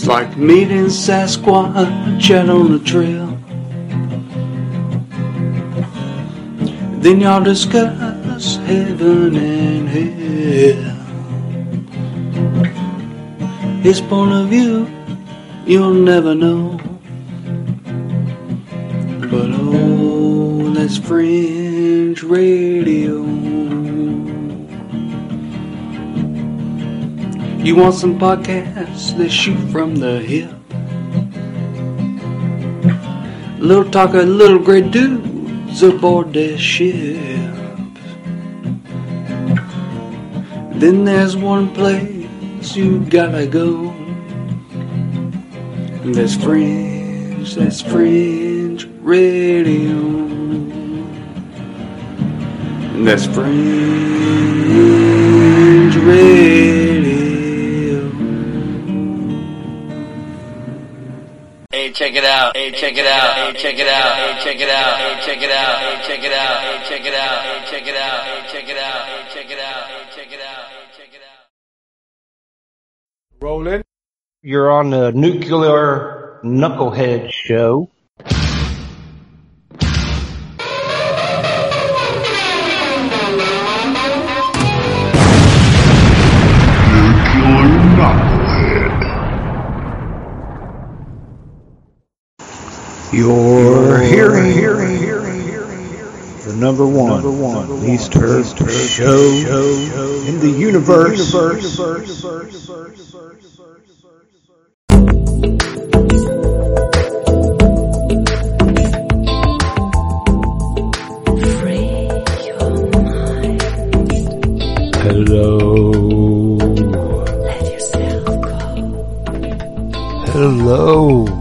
It's like meeting Sasquatch out on the trail. Then y'all discuss heaven and hell. His point of view, you'll never know. But oh, that's fringe radio. You want some podcasts that shoot from the hip? Little talk of little great dudes aboard their ship. Then there's one place you gotta go. That's fringe, that's fringe radio. And That's fringe radio. Check it out. Hey, check it out. Hey, check it out. Hey, check it out. Hey, check it out. Hey, check it out. Hey, check it out. Hey, check it out. Hey, check it out. Hey, check it out. Hey, check it out. Hey, check it out. Rolling. You're on the Nuclear Knucklehead Show. You're hearing, hearing, hearing, hearing the number one, number one least heard show, show in the universe. universe, universe, universe, universe. Hello. Hello.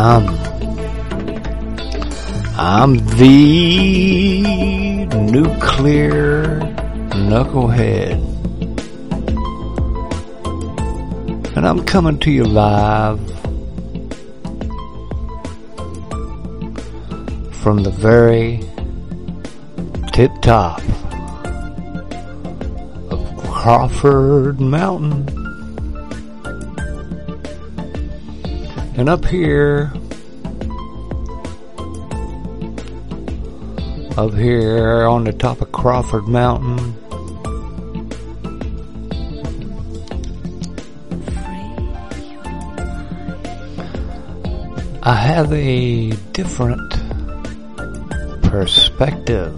I'm I'm the nuclear knucklehead. And I'm coming to you live from the very tip top of Crawford Mountain. And up here, up here on the top of Crawford Mountain, I have a different perspective.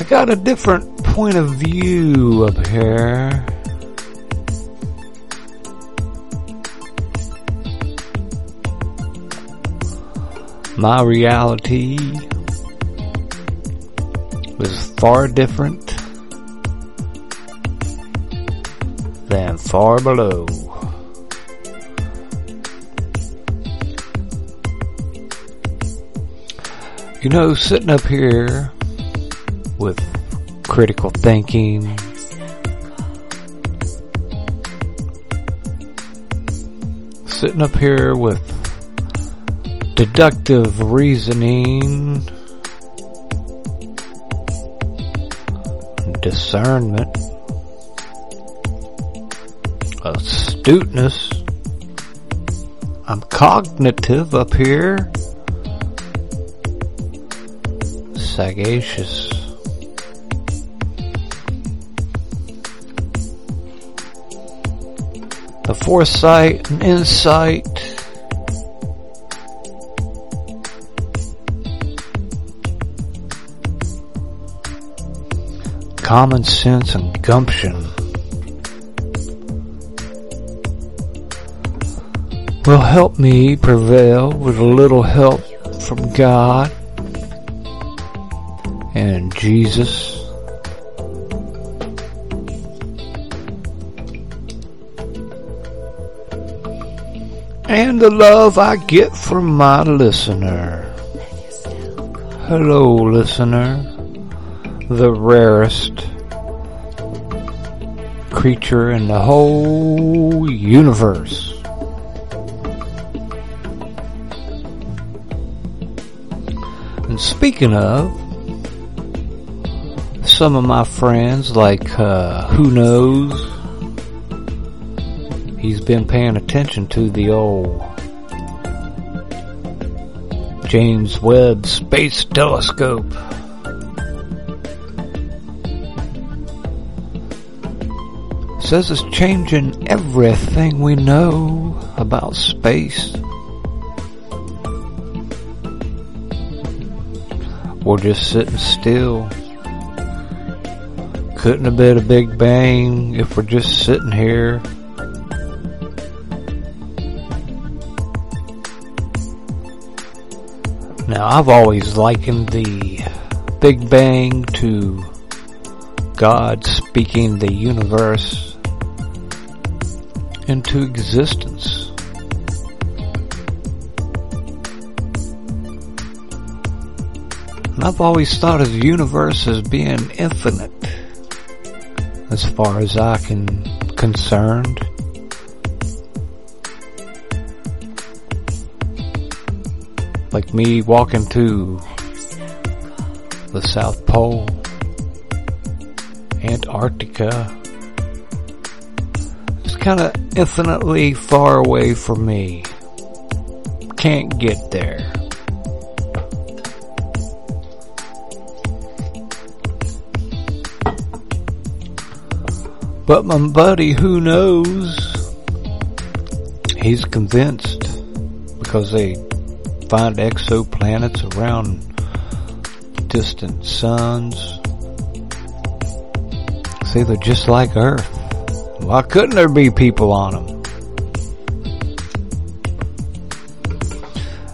I got a different point of view up here. My reality was far different than far below. You know, sitting up here with critical thinking, sitting up here with deductive reasoning, discernment, astuteness. I'm cognitive up here. Sagacious. The foresight and insight common sense and gumption will help me prevail with a little help from God and Jesus. And the love I get from my listener. Hello, listener the rarest creature in the whole universe. And speaking of, some of my friends, like uh, Who Knows, he's been paying attention to the old James Webb Space Telescope. Says it's changing everything we know about space. We're just sitting still. Couldn't have been a big bang if we're just sitting here. Now, I've always likened the Big Bang to God speaking the universe into existence. And I've always thought of the universe as being infinite as far as I can concerned. Like me walking to the South Pole, Antarctica. Kind of infinitely far away from me. Can't get there. But my buddy, who knows, he's convinced because they find exoplanets around distant suns. See, they're just like Earth. Why couldn't there be people on them?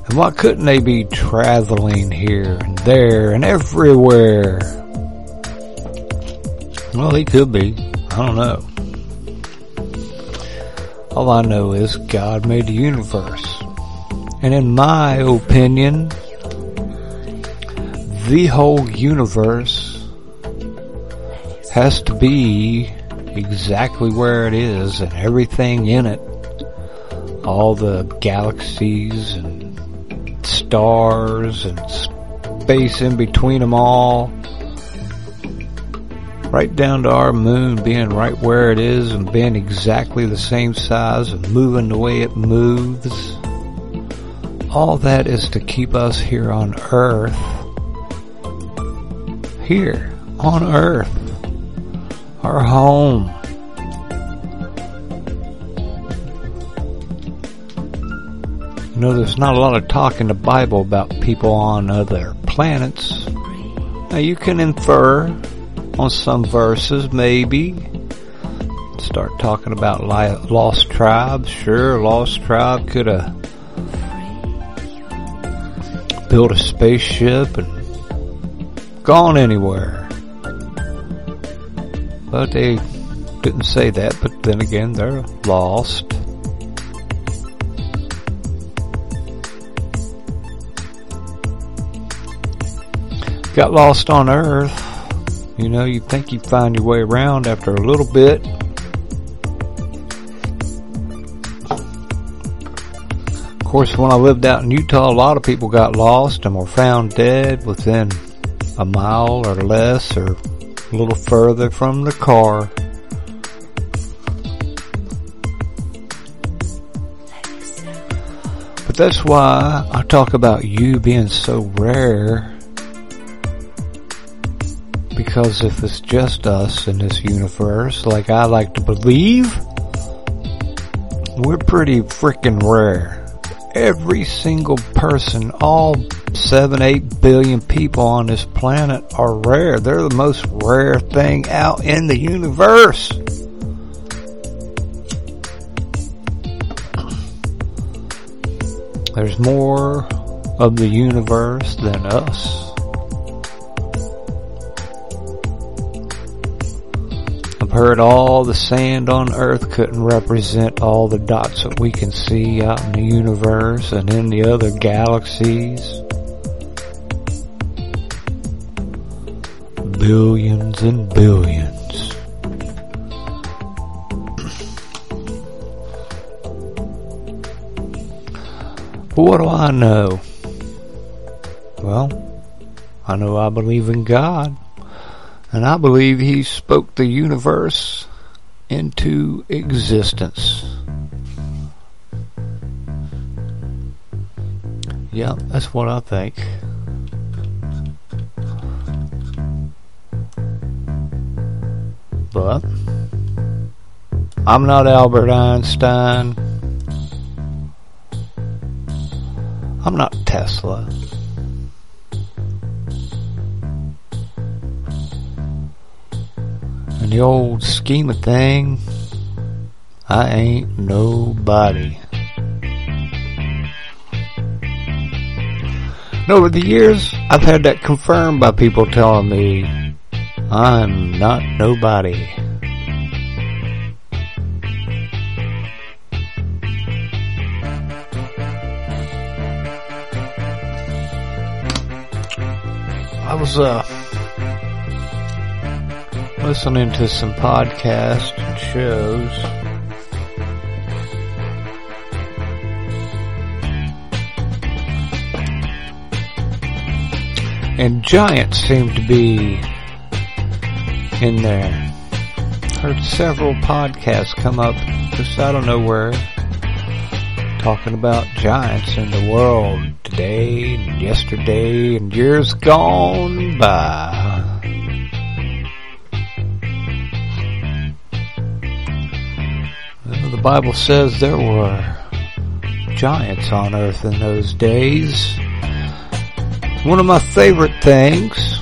And why couldn't they be traveling here and there and everywhere? Well, they could be. I don't know. All I know is God made the universe. And in my opinion, the whole universe has to be exactly where it is and everything in it. All the galaxies and stars and space in between them all right down to our moon being right where it is and being exactly the same size and moving the way it moves. All that is to keep us here on Earth. Here on Earth. Our home. You know, there's not a lot of talk in the Bible about people on other planets. Now you can infer on some verses, maybe. Start talking about lost tribes. Sure, lost tribe could have built a spaceship and gone anywhere. But they didn't say that, but then again, they're lost. Got lost on Earth. You know, you think you find your way around after a little bit. Of course, when I lived out in Utah, a lot of people got lost and were found dead within a mile or less or a little further from the car. But that's why I talk about you being so rare because if it's just us in this universe, like I like to believe, we're pretty freaking rare. Every single person, all seven, eight billion people on this planet are rare. They're the most rare thing out in the universe. There's more of the universe than us. Heard all the sand on earth couldn't represent all the dots that we can see out in the universe and in the other galaxies. Billions and billions. What do I know? Well, I know I believe in God. And I believe he spoke the universe into existence. Yeah, that's what I think. But I'm not Albert Einstein. I'm not Tesla. The old scheme of thing, I ain't nobody. And over the years, I've had that confirmed by people telling me I'm not nobody. I was uh listening to some podcasts and shows. And giants seem to be in there. Heard several podcasts come up just out of nowhere talking about giants in the world today and yesterday and years gone by. The Bible says there were giants on earth in those days. One of my favorite things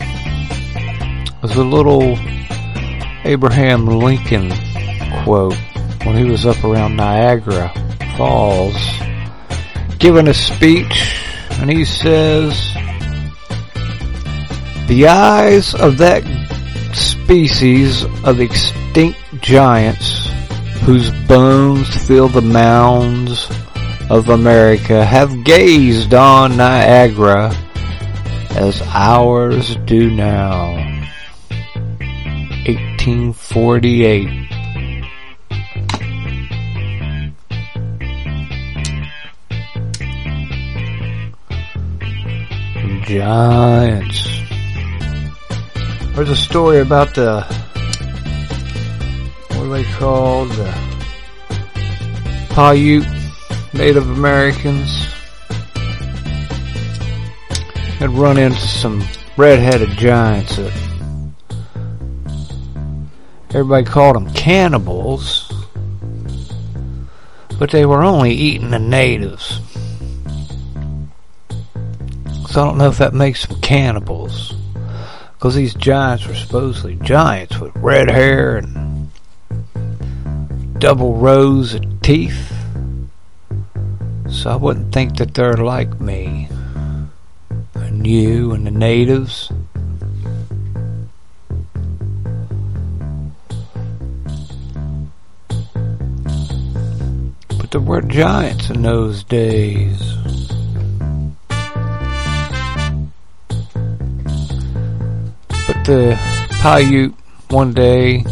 was a little Abraham Lincoln quote when he was up around Niagara Falls giving a speech and he says, the eyes of that species of extinct giants whose bones fill the mounds of America have gazed on Niagara as ours do now. 1848. Giants. There's a story about the are they called? The Paiute Native Americans had run into some red-headed giants that everybody called them cannibals, but they were only eating the natives. So I don't know if that makes them cannibals. Because these giants were supposedly giants with red hair and double rows of teeth. So I wouldn't think that they're like me. And you and the natives. But there were giants in those days. But the Paiute one day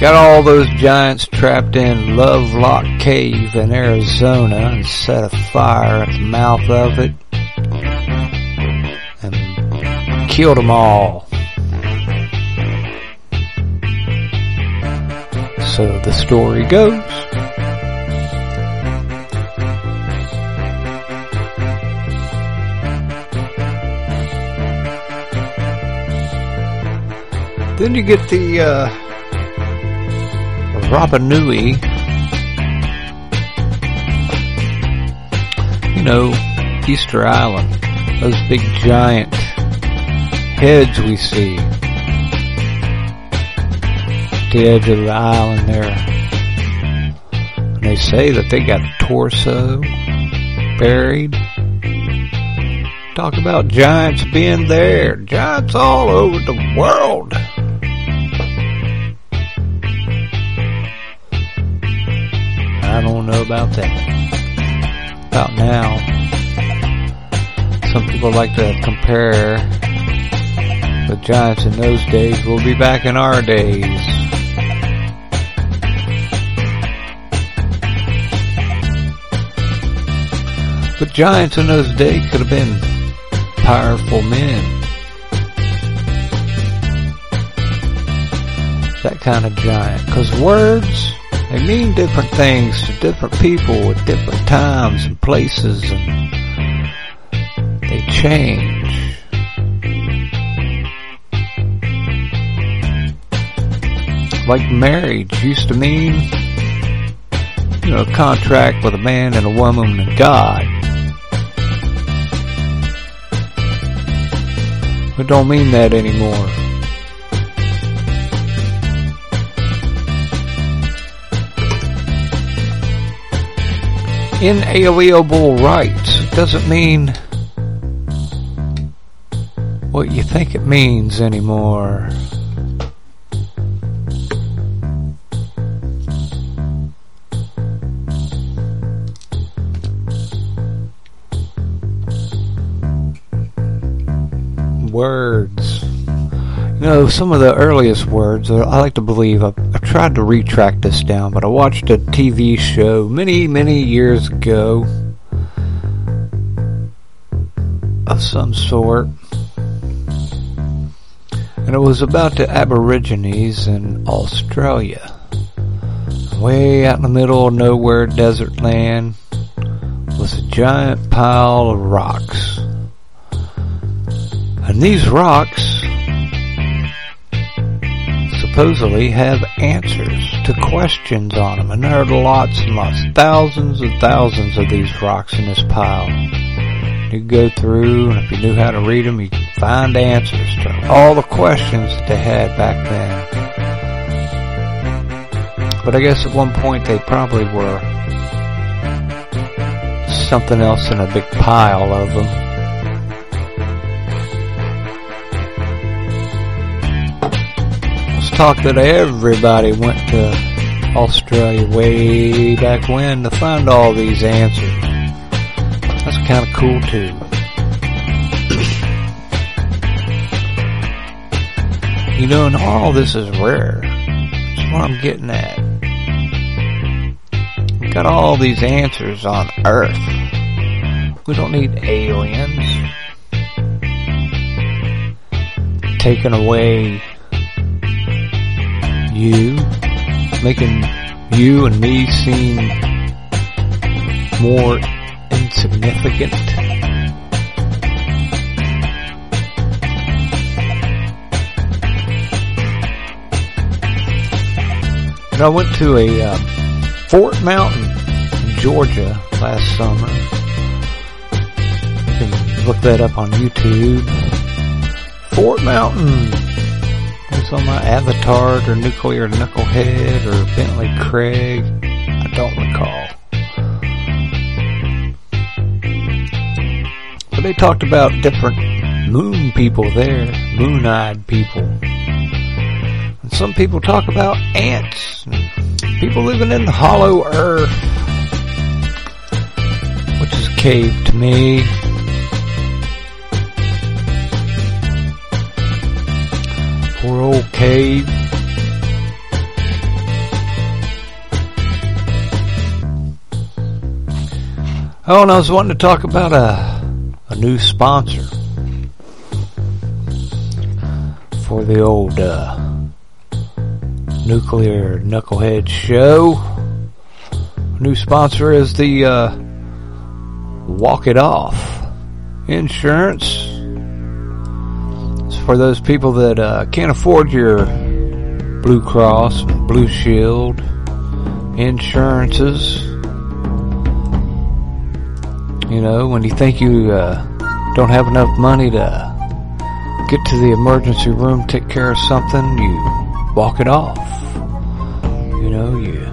got all those giants trapped in Lovelock Cave in Arizona and set a fire at the mouth of it and killed them all. So the story goes. Then you get the uh, Rapa Nui. You know, Easter Island. Those big giant heads we see. At the edge of the island there. And they say that they got torso buried. Talk about giants being there. Giants all over the world. Don't know about that. About now. Some people like to compare the Giants in those days. We'll be back in our days. But Giants in those days could have been powerful men. that kind of giant. Cause words, they mean different things to different people at different times and places and they change. Like marriage used to mean, you know, a contract with a man and a woman and God. It don't mean that anymore. Inalienable rights doesn't mean what you think it means anymore. Words. You know, some of the earliest words, I like to believe, I've tried to retract this down, but I watched a TV show many, many years ago of some sort. And it was about the Aborigines in Australia. Way out in the middle of nowhere, desert land, was a giant pile of rocks. And these rocks supposedly have answers to questions on them. And there are lots and lots, thousands and thousands of these rocks in this pile. You go through, and if you knew how to read them, you could find answers to all the questions that they had back then. But I guess at one point they probably were something else in a big pile of them. Talk that everybody went to Australia way back when to find all these answers. That's kind of cool too. you know, and all this is rare. That's what I'm getting at. We got all these answers on Earth. We don't need aliens taking away you, making you and me seem more insignificant. And I went to a um, Fort Mountain in Georgia last summer. You can look that up on YouTube. Fort Mountain it's on my Avatar or Nuclear Knucklehead or Bentley Craig. I don't recall. But they talked about different moon people there, moon-eyed people. And some people talk about ants, people living in the hollow earth, which is a cave to me. Old cave. Oh, and I was wanting to talk about a, a new sponsor for the old uh, Nuclear Knucklehead show. New sponsor is the uh, Walk It Off Insurance for those people that uh, can't afford your Blue Cross, Blue Shield, insurances. You know, when you think you uh, don't have enough money to get to the emergency room, take care of something, you walk it off. You know, you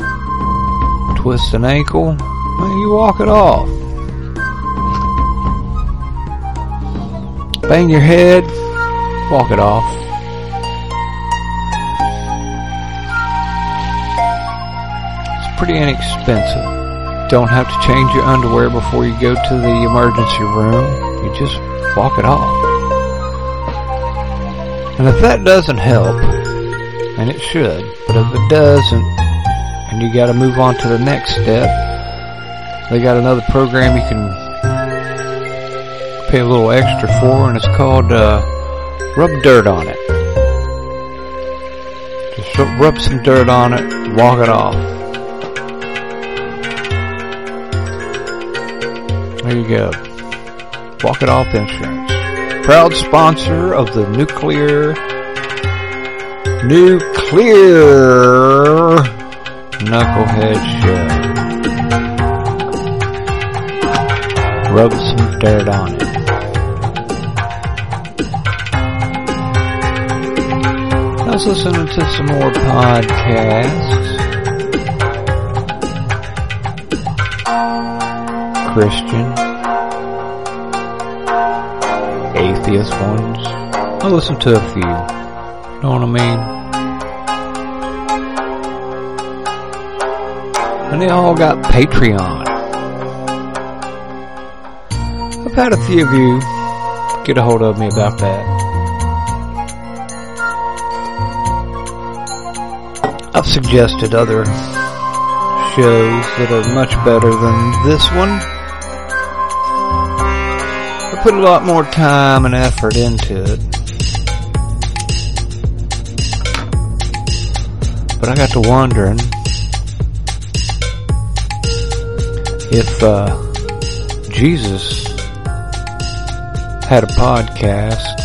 twist an ankle, and you walk it off. Bang your head, walk it off. It's pretty inexpensive. Don't have to change your underwear before you go to the emergency room. You just walk it off. And if that doesn't help, and it should, but if it doesn't, and you gotta move on to the next step, they got another program you can pay a little extra for, and it's called, uh, Rub dirt on it. Just rub some dirt on it, walk it off. There you go. Walk it off insurance. Proud sponsor of the nuclear nuclear knucklehead show. Rub some dirt on it. I was listening to some more podcasts. Christian, atheist ones. I listened to a few. Know what I mean? And they all got Patreon. I've had a few of you get a hold of me about that. Suggested other shows that are much better than this one. I put a lot more time and effort into it. But I got to wondering if uh, Jesus had a podcast,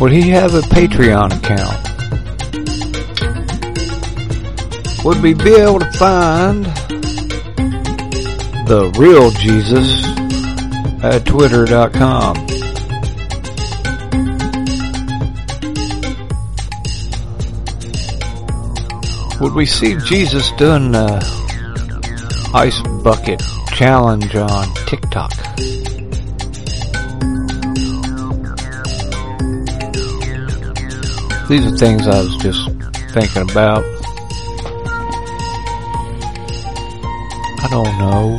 would he have a Patreon account? Would we be able to find the real Jesus at twitter.com? Would we see Jesus doing the ice bucket challenge on TikTok? These are things I was just thinking about. I don't know.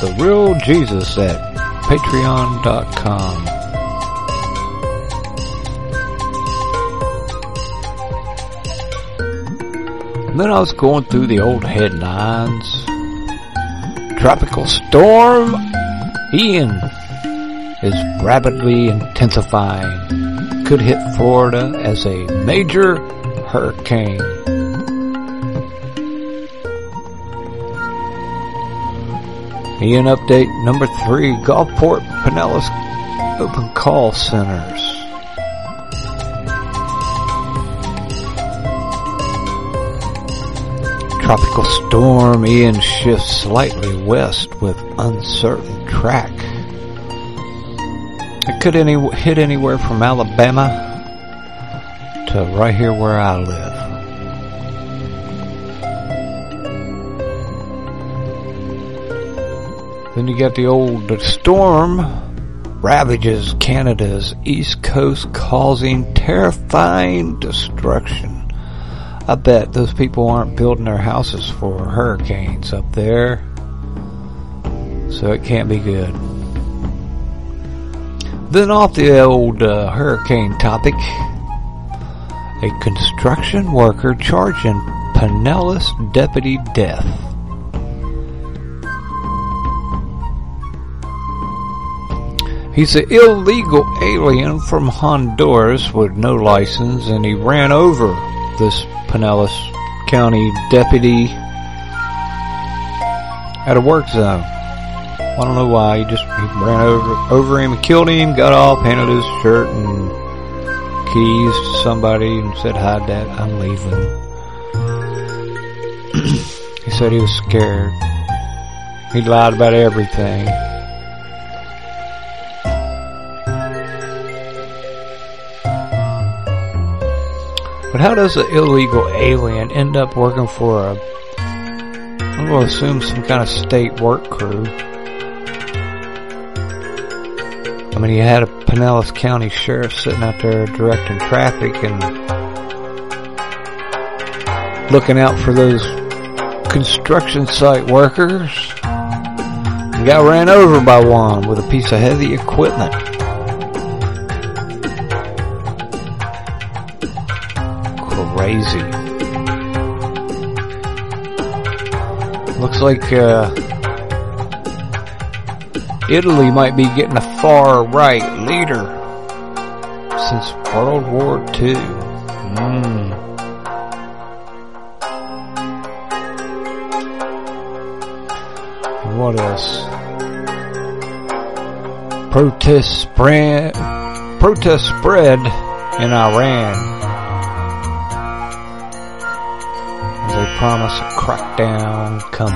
The real Jesus at patreon.com. And then I was going through the old headlines. Tropical storm Ian is rapidly intensifying. Could hit Florida as a major hurricane. Ian update number three, Gulfport Pinellas open call centers. Tropical storm Ian shifts slightly west with uncertain track. It could any, hit anywhere from Alabama to right here where I live. Then you got the old storm ravages Canada's east coast causing terrifying destruction. I bet those people aren't building their houses for hurricanes up there. So it can't be good. Then off the old uh, hurricane topic, a construction worker charged in Pinellas deputy death. He's an illegal alien from Honduras with no license and he ran over this Pinellas County deputy at a work zone. I don't know why. He just he ran over over him, and killed him, got off, handed his shirt and keys to somebody, and said, "Hi, Dad, I'm leaving." he said he was scared. He lied about everything. But how does an illegal alien end up working for a, I'm going to assume some kind of state work crew? I mean, you had a Pinellas County sheriff sitting out there directing traffic and looking out for those construction site workers. And got ran over by one with a piece of heavy equipment. Looks like uh, Italy might be getting a far right leader since World War II. Mm. What else? Protest spread, protest spread in Iran. Promise a crackdown coming.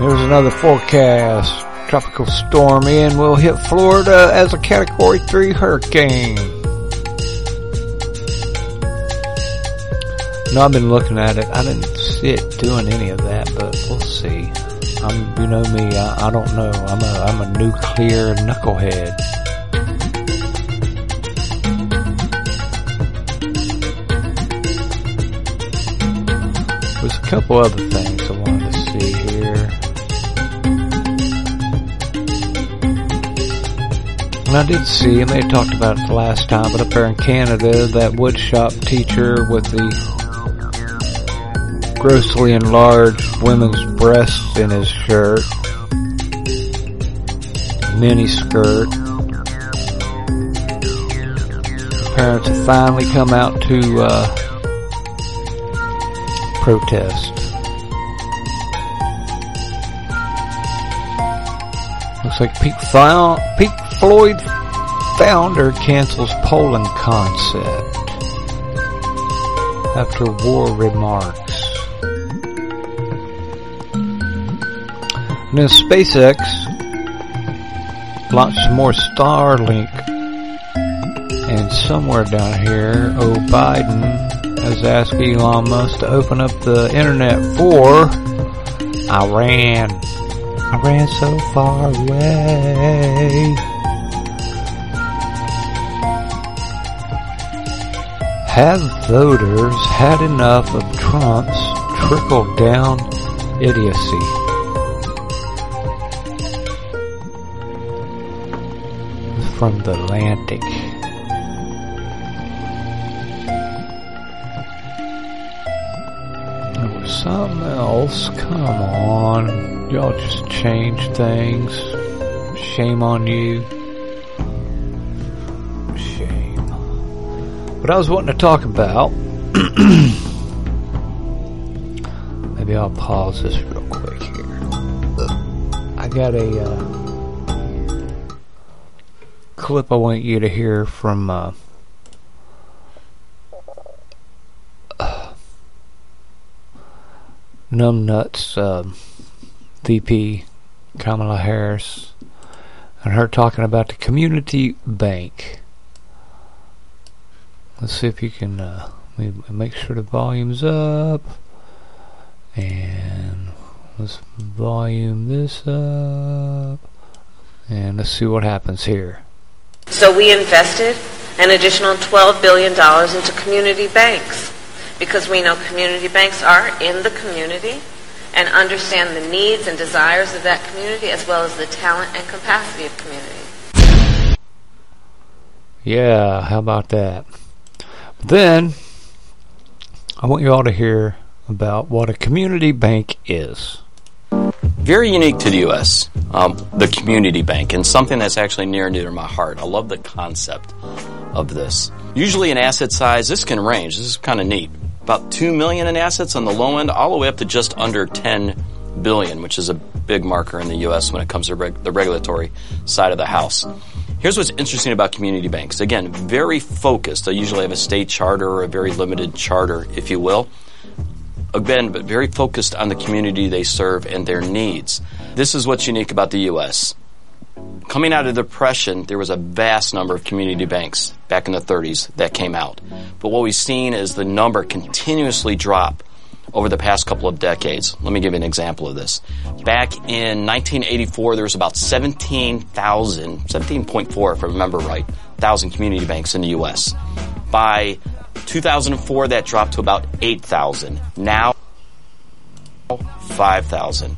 There's another forecast. Tropical storm Ian will hit Florida as a Category 3 hurricane. No, I've been looking at it. I didn't see it doing any of that, but we'll see. I'm, you know me, I, I don't know. I'm a, I'm a nuclear knucklehead. There's a couple other things I wanted to see here. And I did see, and they talked about it the last time, but up there in Canada, that woodshop teacher with the grossly enlarged women's breasts in his shirt, mini skirt. Parents have finally come out to uh, protest. Looks like Pink Floyd founder cancels Poland concept after war remarks. And then SpaceX launched more Starlink. And somewhere down here, oh Biden has asked Elon Musk to open up the internet for Iran. Iran so far away. Have voters had enough of Trump's trickle down idiocy? From the Atlantic. Change things. Shame on you. Shame. What I was wanting to talk about. Maybe I'll pause this real quick here. I got a uh, clip I want you to hear from uh, Numbnuts uh, VP Kamala Harris and her talking about the community bank. Let's see if you can uh, make sure the volume's up. And let's volume this up. And let's see what happens here. So we invested an additional $12 billion into community banks because we know community banks are in the community and understand the needs and desires of that community as well as the talent and capacity of community. Yeah, how about that? Then, I want you all to hear about what a community bank is. Very unique to the U.S., um, the community bank, and something that's actually near and dear to my heart. I love the concept of this. Usually, in asset size, this can range. This is kind of neat. About two million in assets on the low end, all the way up to just under 10 billion, which is a big marker in the U.S. when it comes to reg- the regulatory side of the house. Here's what's interesting about community banks. Again, very focused. They usually have a state charter or a very limited charter, if you will. Again, but very focused on the community they serve and their needs. This is what's unique about the U.S. Coming out of the Depression, there was a vast number of community banks back in the 30s that came out. But what we've seen is the number continuously drop over the past couple of decades. Let me give you an example of this. Back in 1984, there was about 17,000, 17.4 if I remember right, thousand community banks in the U.S. By 2004, that dropped to about 8,000. Now, 5,000.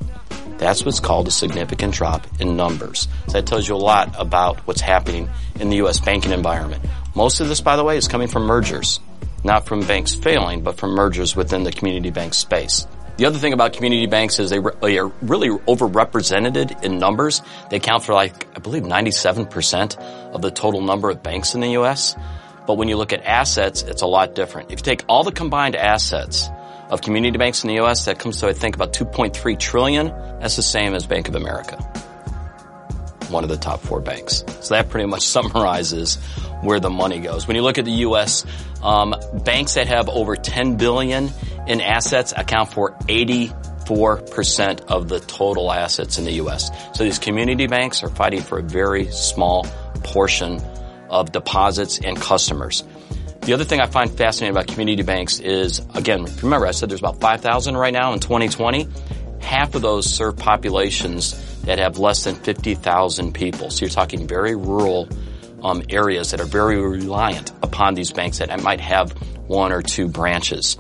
That's what's called a significant drop in numbers. So that tells you a lot about what's happening in the U.S. banking environment. Most of this, by the way, is coming from mergers. Not from banks failing, but from mergers within the community bank space. The The other thing about community banks is they, re- they are really overrepresented in numbers. They account for like, I believe 97% of the total number of banks in the U.S. But when you look at assets, it's a lot different. If you take all the combined assets of community banks in the U.S., that comes to, I think, about 2.3 trillion. That's the same as Bank of America. One of the top four banks. So that pretty much summarizes where the money goes. When you look at the U.S., um, banks that have over 10 billion in assets account for 84% of the total assets in the U.S. So these community banks are fighting for a very small portion of deposits and customers. The other thing I find fascinating about community banks is, again, remember I said there's about 5,000 right now in 2020. Half of those serve populations that have less than 50,000 people. So you're talking very rural um, areas that are very reliant upon these banks that might have one or two branches.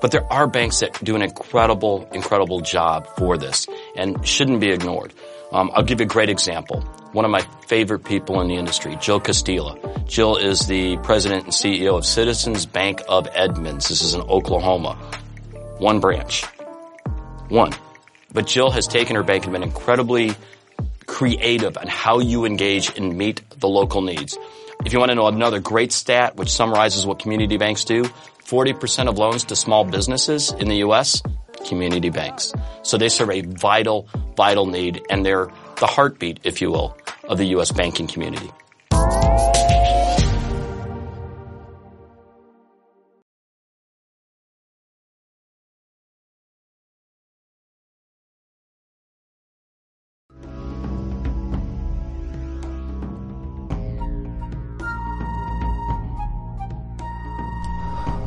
But there are banks that do an incredible, incredible job for this and shouldn't be ignored. Um, I'll give you a great example. One of my favorite people in the industry, Jill Castilla. Jill is the president and CEO of Citizens Bank of Edmonds. This is in Oklahoma. One branch. One. But Jill has taken her bank and been incredibly creative on how you engage and meet the local needs. If you want to know another great stat which summarizes what community banks do, 40% of loans to small businesses in the U.S., community banks. So they serve a vital, vital need and they're the heartbeat, if you will, of the U.S. banking community.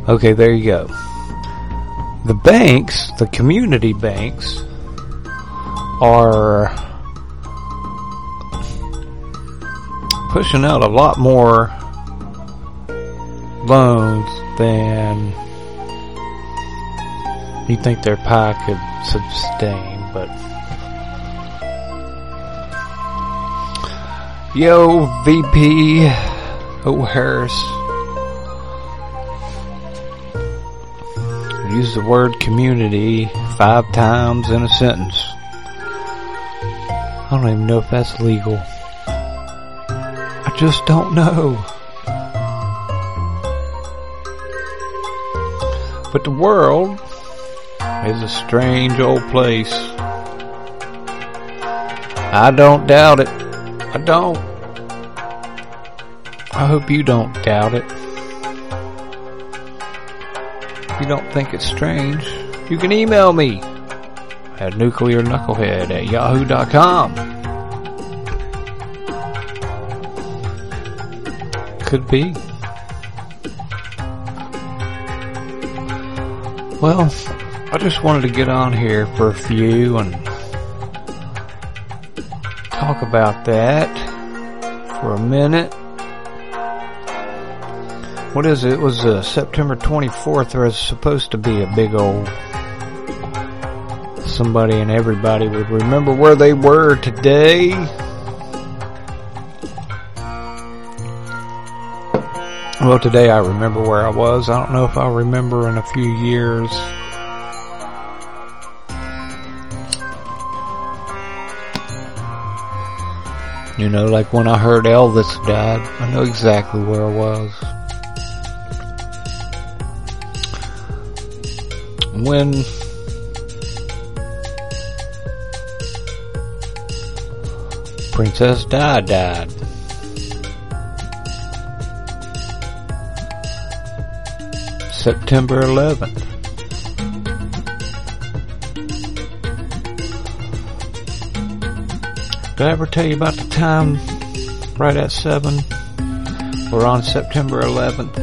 Okay, there you go. The banks, the community banks, are pushing out a lot more loans than you think their pie could sustain, but Yo, VP O'Harris. Use the word community five times in a sentence. I don't even know if that's legal. Just don't know. But the world is a strange old place. I don't doubt it. I don't. I hope you don't doubt it. If you don't think it's strange, you can email me at nuclearknucklehead at yahoo.com. Could be. Well, I just wanted to get on here for a few and talk about that for a minute. What is it? It was uh, September 24th. There was supposed to be a big old somebody and everybody would remember where they were today. Well, today I remember where I was. I don't know if I'll remember in a few years. You know, like when I heard Elvis died, I know exactly where I was. When Princess Di died. September 11th. Did I ever tell you about the time right at 7 or on September 11th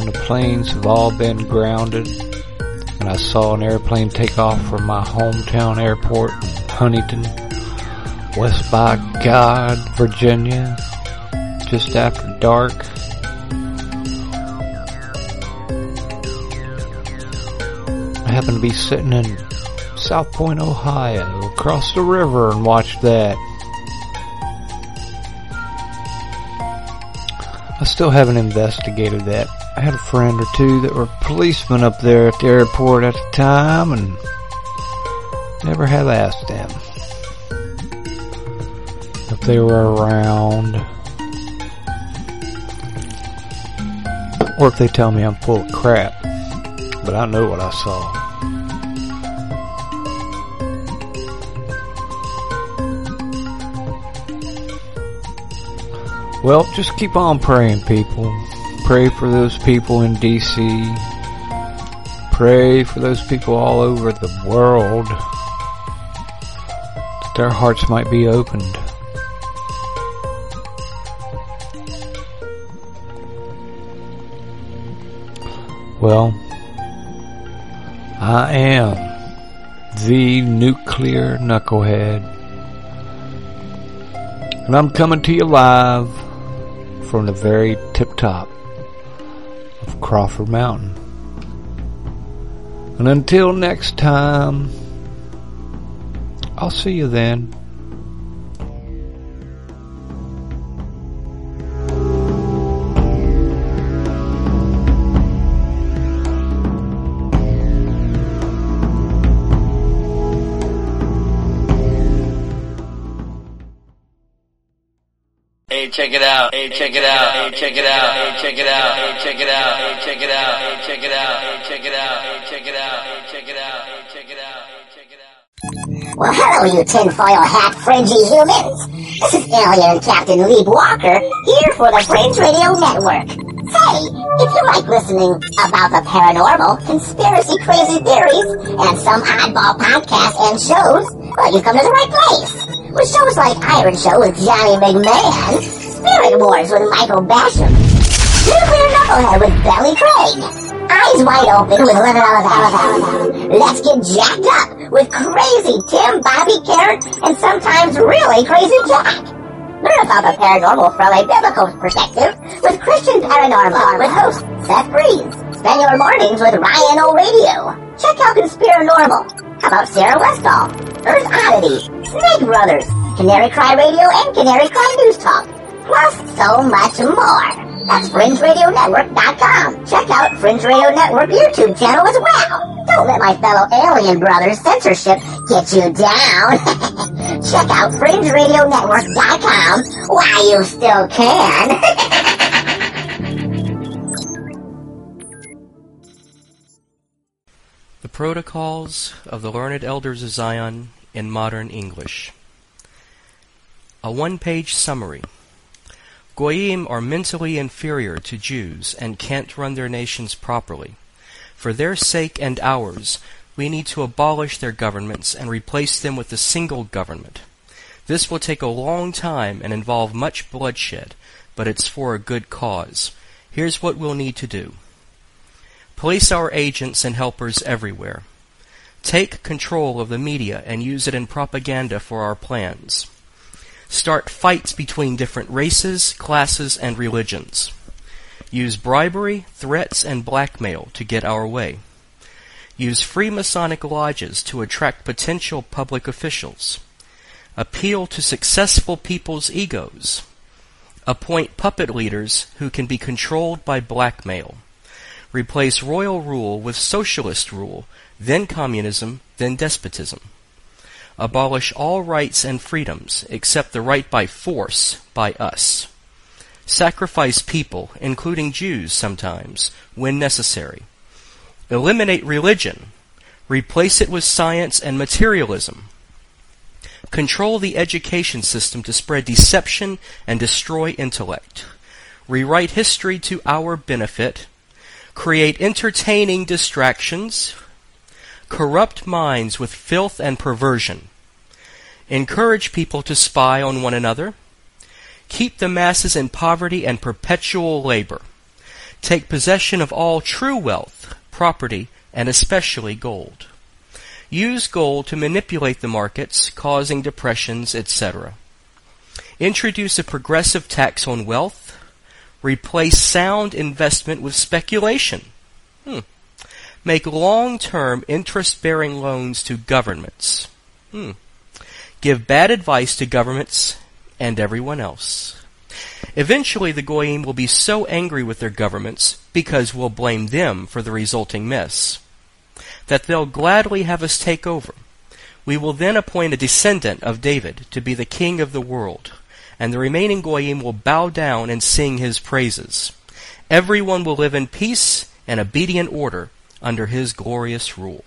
when the planes have all been grounded and I saw an airplane take off from my hometown airport in Huntington, West by God, Virginia, just after dark. Happened to be sitting in South Point, Ohio, across the river and watched that. I still haven't investigated that. I had a friend or two that were policemen up there at the airport at the time and never have asked them if they were around or if they tell me I'm full of crap. But I know what I saw. Well, just keep on praying, people. Pray for those people in DC. Pray for those people all over the world that their hearts might be opened. Well, I am the nuclear knucklehead. And I'm coming to you live from the very tip top of Crawford Mountain. And until next time, I'll see you then. Out. Hey, check it out. Hey, check it out. Hey, check it out. Hey, check it out. Hey, check it out. Hey, check it out. Hey, check it out. Hey, check it out. Hey, check it out. Hey, check it out. Hey, check it out. Well, hello, you tinfoil hat fringy humans. This is Alien Captain Leap Walker here for the Fringe Radio Network. Say, if you like listening about the paranormal, conspiracy crazy theories, and some oddball podcasts and shows, well, you've come to the right place. With shows like Iron Show with Johnny McMahon, Spirit Wars with Michael Basham, Nuclear Knucklehead with Belly Craig, Eyes Wide Open with Leonard Allen. Let's get jacked up with Crazy Tim, Bobby Carrot, and sometimes really Crazy Jack. Learn about the paranormal from a biblical perspective with Christian Paranormal with host Seth Breeze. Spend your mornings with Ryan O'Radio. Check out Conspiranormal. How about Sarah Westall, Earth Oddity, Snake Brothers, Canary Cry Radio, and Canary Cry News Talk. Plus so much more. That's FringeRadioNetwork.com. Check out Fringe Radio Network YouTube channel as well. Don't let my fellow alien brothers censorship get you down. Check out FringeRadioNetwork.com while you still can. The Protocols of the Learned Elders of Zion in Modern English. A one page summary. Goyim are mentally inferior to Jews and can't run their nations properly. For their sake and ours, we need to abolish their governments and replace them with a single government. This will take a long time and involve much bloodshed, but it's for a good cause. Here's what we'll need to do. Place our agents and helpers everywhere. Take control of the media and use it in propaganda for our plans. Start fights between different races, classes, and religions. Use bribery, threats, and blackmail to get our way. Use Freemasonic lodges to attract potential public officials. Appeal to successful people's egos. Appoint puppet leaders who can be controlled by blackmail. Replace royal rule with socialist rule, then communism, then despotism. Abolish all rights and freedoms except the right by force by us. Sacrifice people, including Jews sometimes, when necessary. Eliminate religion. Replace it with science and materialism. Control the education system to spread deception and destroy intellect. Rewrite history to our benefit. Create entertaining distractions. Corrupt minds with filth and perversion. Encourage people to spy on one another. Keep the masses in poverty and perpetual labor. Take possession of all true wealth, property, and especially gold. Use gold to manipulate the markets, causing depressions, etc. Introduce a progressive tax on wealth. Replace sound investment with speculation. Hmm. Make long-term interest-bearing loans to governments. Hmm. Give bad advice to governments and everyone else. Eventually, the Goyim will be so angry with their governments, because we'll blame them for the resulting mess, that they'll gladly have us take over. We will then appoint a descendant of David to be the king of the world, and the remaining Goyim will bow down and sing his praises. Everyone will live in peace and obedient order under his glorious rule.